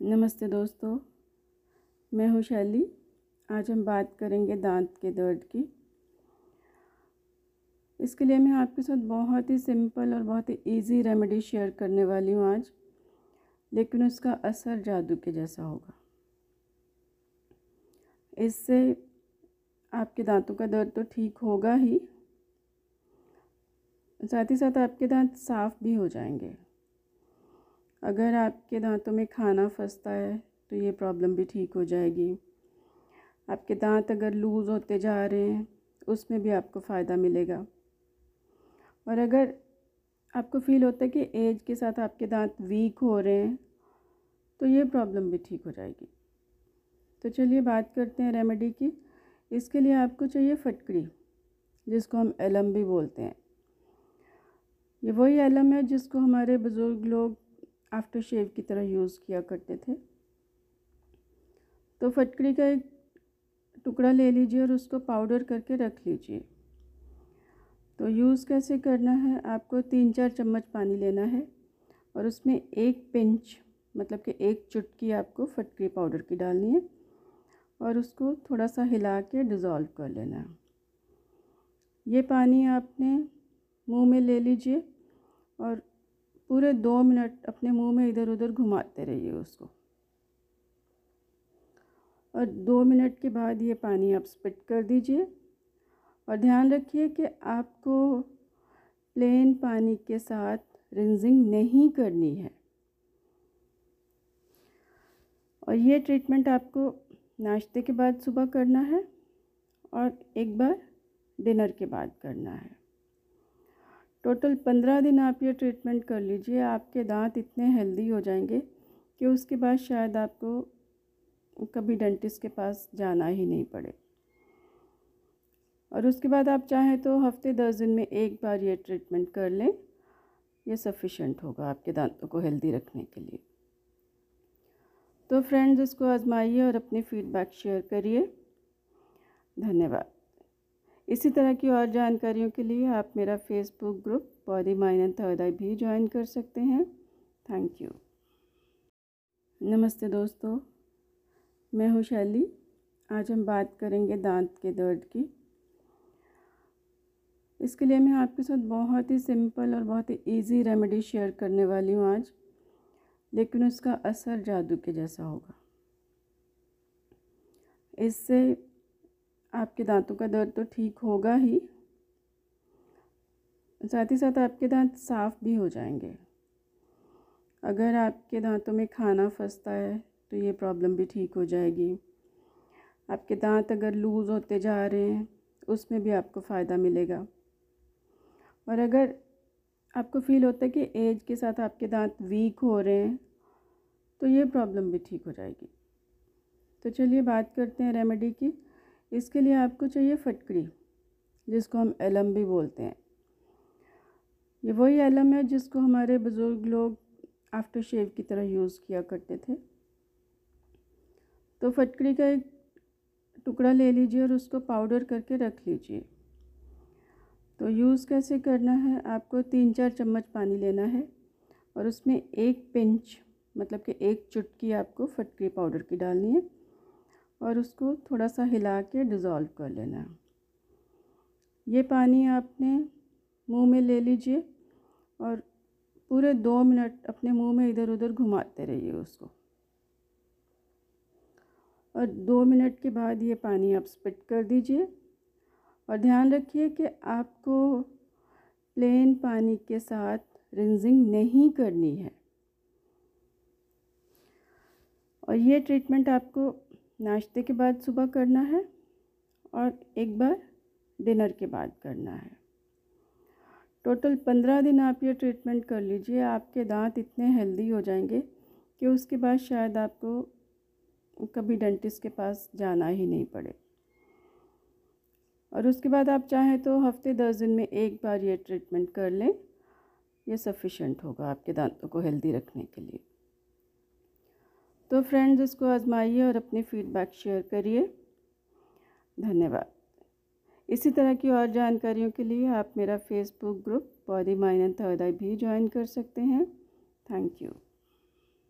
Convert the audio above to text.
नमस्ते दोस्तों, मैं हूँ शैली। आज हम बात करेंगे दांत के दर्द की। इसके लिए मैं आपके साथ बहुत ही सिंपल और बहुत ही इजी रेमेडी शेयर करने वाली हूँ आज, लेकिन उसका असर जादू के जैसा होगा। इससे आपके दांतों का दर्द तो ठीक होगा ही, साथ ही साथ आपके दांत साफ़ भी हो जाएँगे। अगर आपके दांतों में खाना फंसता है तो ये प्रॉब्लम भी ठीक हो जाएगी। आपके दांत अगर लूज़ होते जा रहे हैं, उसमें भी आपको फ़ायदा मिलेगा। और अगर आपको फील होता है कि एज के साथ आपके दांत वीक हो रहे हैं तो ये प्रॉब्लम भी ठीक हो जाएगी। तो चलिए बात करते हैं रेमेडी की। इसके लिए आपको चाहिए फटकड़ी, जिसको हम एलम भी बोलते हैं। ये वही एलम है जिसको हमारे बुज़ुर्ग लोग आफ्टर शेव की तरह यूज़ किया करते थे। तो फटकड़ी का एक टुकड़ा ले लीजिए और उसको पाउडर करके रख लीजिए। तो यूज़ कैसे करना है? आपको तीन चार चम्मच पानी लेना है और उसमें एक पिंच मतलब कि एक चुटकी आपको फटकरी पाउडर की डालनी है और उसको थोड़ा सा हिला के डिज़ोल्व कर लेना है। ये पानी आपने मुँह में ले लीजिए और पूरे दो मिनट अपने मुँह में इधर उधर घुमाते रहिए उसको। और दो मिनट के बाद ये पानी आप स्पिट कर दीजिए। और ध्यान रखिए कि आपको प्लेन पानी के साथ रिंजिंग नहीं करनी है। और ये ट्रीटमेंट आपको नाश्ते के बाद सुबह करना है और एक बार डिनर के बाद करना है। टोटल पंद्रह दिन आप ये ट्रीटमेंट कर लीजिए, आपके दांत इतने हेल्दी हो जाएँगे कि उसके बाद शायद आपको कभी डेंटिस्ट के पास जाना ही नहीं पड़े। और उसके बाद आप चाहें तो हफ़्ते दस दिन में एक बार ये ट्रीटमेंट कर लें, ये सफिशेंट होगा आपके दांतों को हेल्दी रखने के लिए। तो फ्रेंड्स, इसको आजमाइए और अपनी फ़ीडबैक शेयर करिए। धन्यवाद। इसी तरह की और जानकारियों के लिए आप मेरा Facebook group Body Mind and Third भी ज्वाइन कर सकते हैं। थैंक यू नमस्ते दोस्तों, मैं हूँ शैली। आज हम बात करेंगे दांत के दर्द की। इसके लिए मैं आपके साथ बहुत ही सिंपल और बहुत ही इजी रेमेडी शेयर करने वाली हूँ आज, लेकिन उसका असर जादू के जैसा होगा। इससे आपके दांतों का दर्द तो ठीक होगा ही। साथ ही साथ आपके दांत साफ़ भी हो जाएँगे। अगर आपके दांतों में खाना फंसता है तो ये प्रॉब्लम भी ठीक हो जाएगी। आपके दांत अगर लूज़ होते जा रहे हैं, उसमें भी आपको फ़ायदा मिलेगा। और अगर आपको फील होता है कि एज के साथ आपके दांत वीक हो रहे हैं तो ये प्रॉब्लम भी ठीक हो जाएगी। तो चलिए बात करते हैं रेमेडी की। इसके लिए आपको चाहिए फटकड़ी जिसको हम एलम भी बोलते हैं। ये वही एलम है जिसको हमारे बुज़ुर्ग लोग आफ्टर शेव की तरह यूज़ किया करते थे। तो फटकड़ी का एक टुकड़ा ले लीजिए और उसको पाउडर करके रख लीजिए। तो यूज़ कैसे करना है? आपको तीन चार चम्मच पानी लेना है और उसमें एक पिंच मतलब कि एक चुटकी आपको फटकरी पाउडर की डालनी है। और उसको थोड़ा सा हिला के डिज़ोल्व कर लेना ये पानी आपने मुँह में ले लीजिए और पूरे दो मिनट अपने मुँह में इधर उधर घुमाते रहिए उसको। और दो मिनट के बाद ये पानी आप स्पिट कर दीजिए और ध्यान रखिए कि आपको प्लेन पानी के साथ रिंजिंग नहीं करनी है। और ये ट्रीटमेंट आपको नाश्ते के बाद सुबह करना है और एक बार डिनर के बाद करना है। टोटल पंद्रह दिन आप ये ट्रीटमेंट कर लीजिए, आपके दांत इतने हेल्दी हो जाएँगे कि उसके बाद शायद आपको कभी डेंटिस्ट के पास जाना ही नहीं पड़े। और उसके बाद आप चाहें तो हफ़्ते दस दिन में एक बार ये ट्रीटमेंट कर लें, ये सफिशेंट होगा आपके दांतों को हेल्दी रखने के लिए। तो फ्रेंड्स इसको आजमाइए और अपनी फ़ीडबैक शेयर करिए। धन्यवाद। इसी तरह की और जानकारियों के लिए आप मेरा Facebook group Body Mind and Third Eye भी ज्वाइन कर सकते हैं। Thank you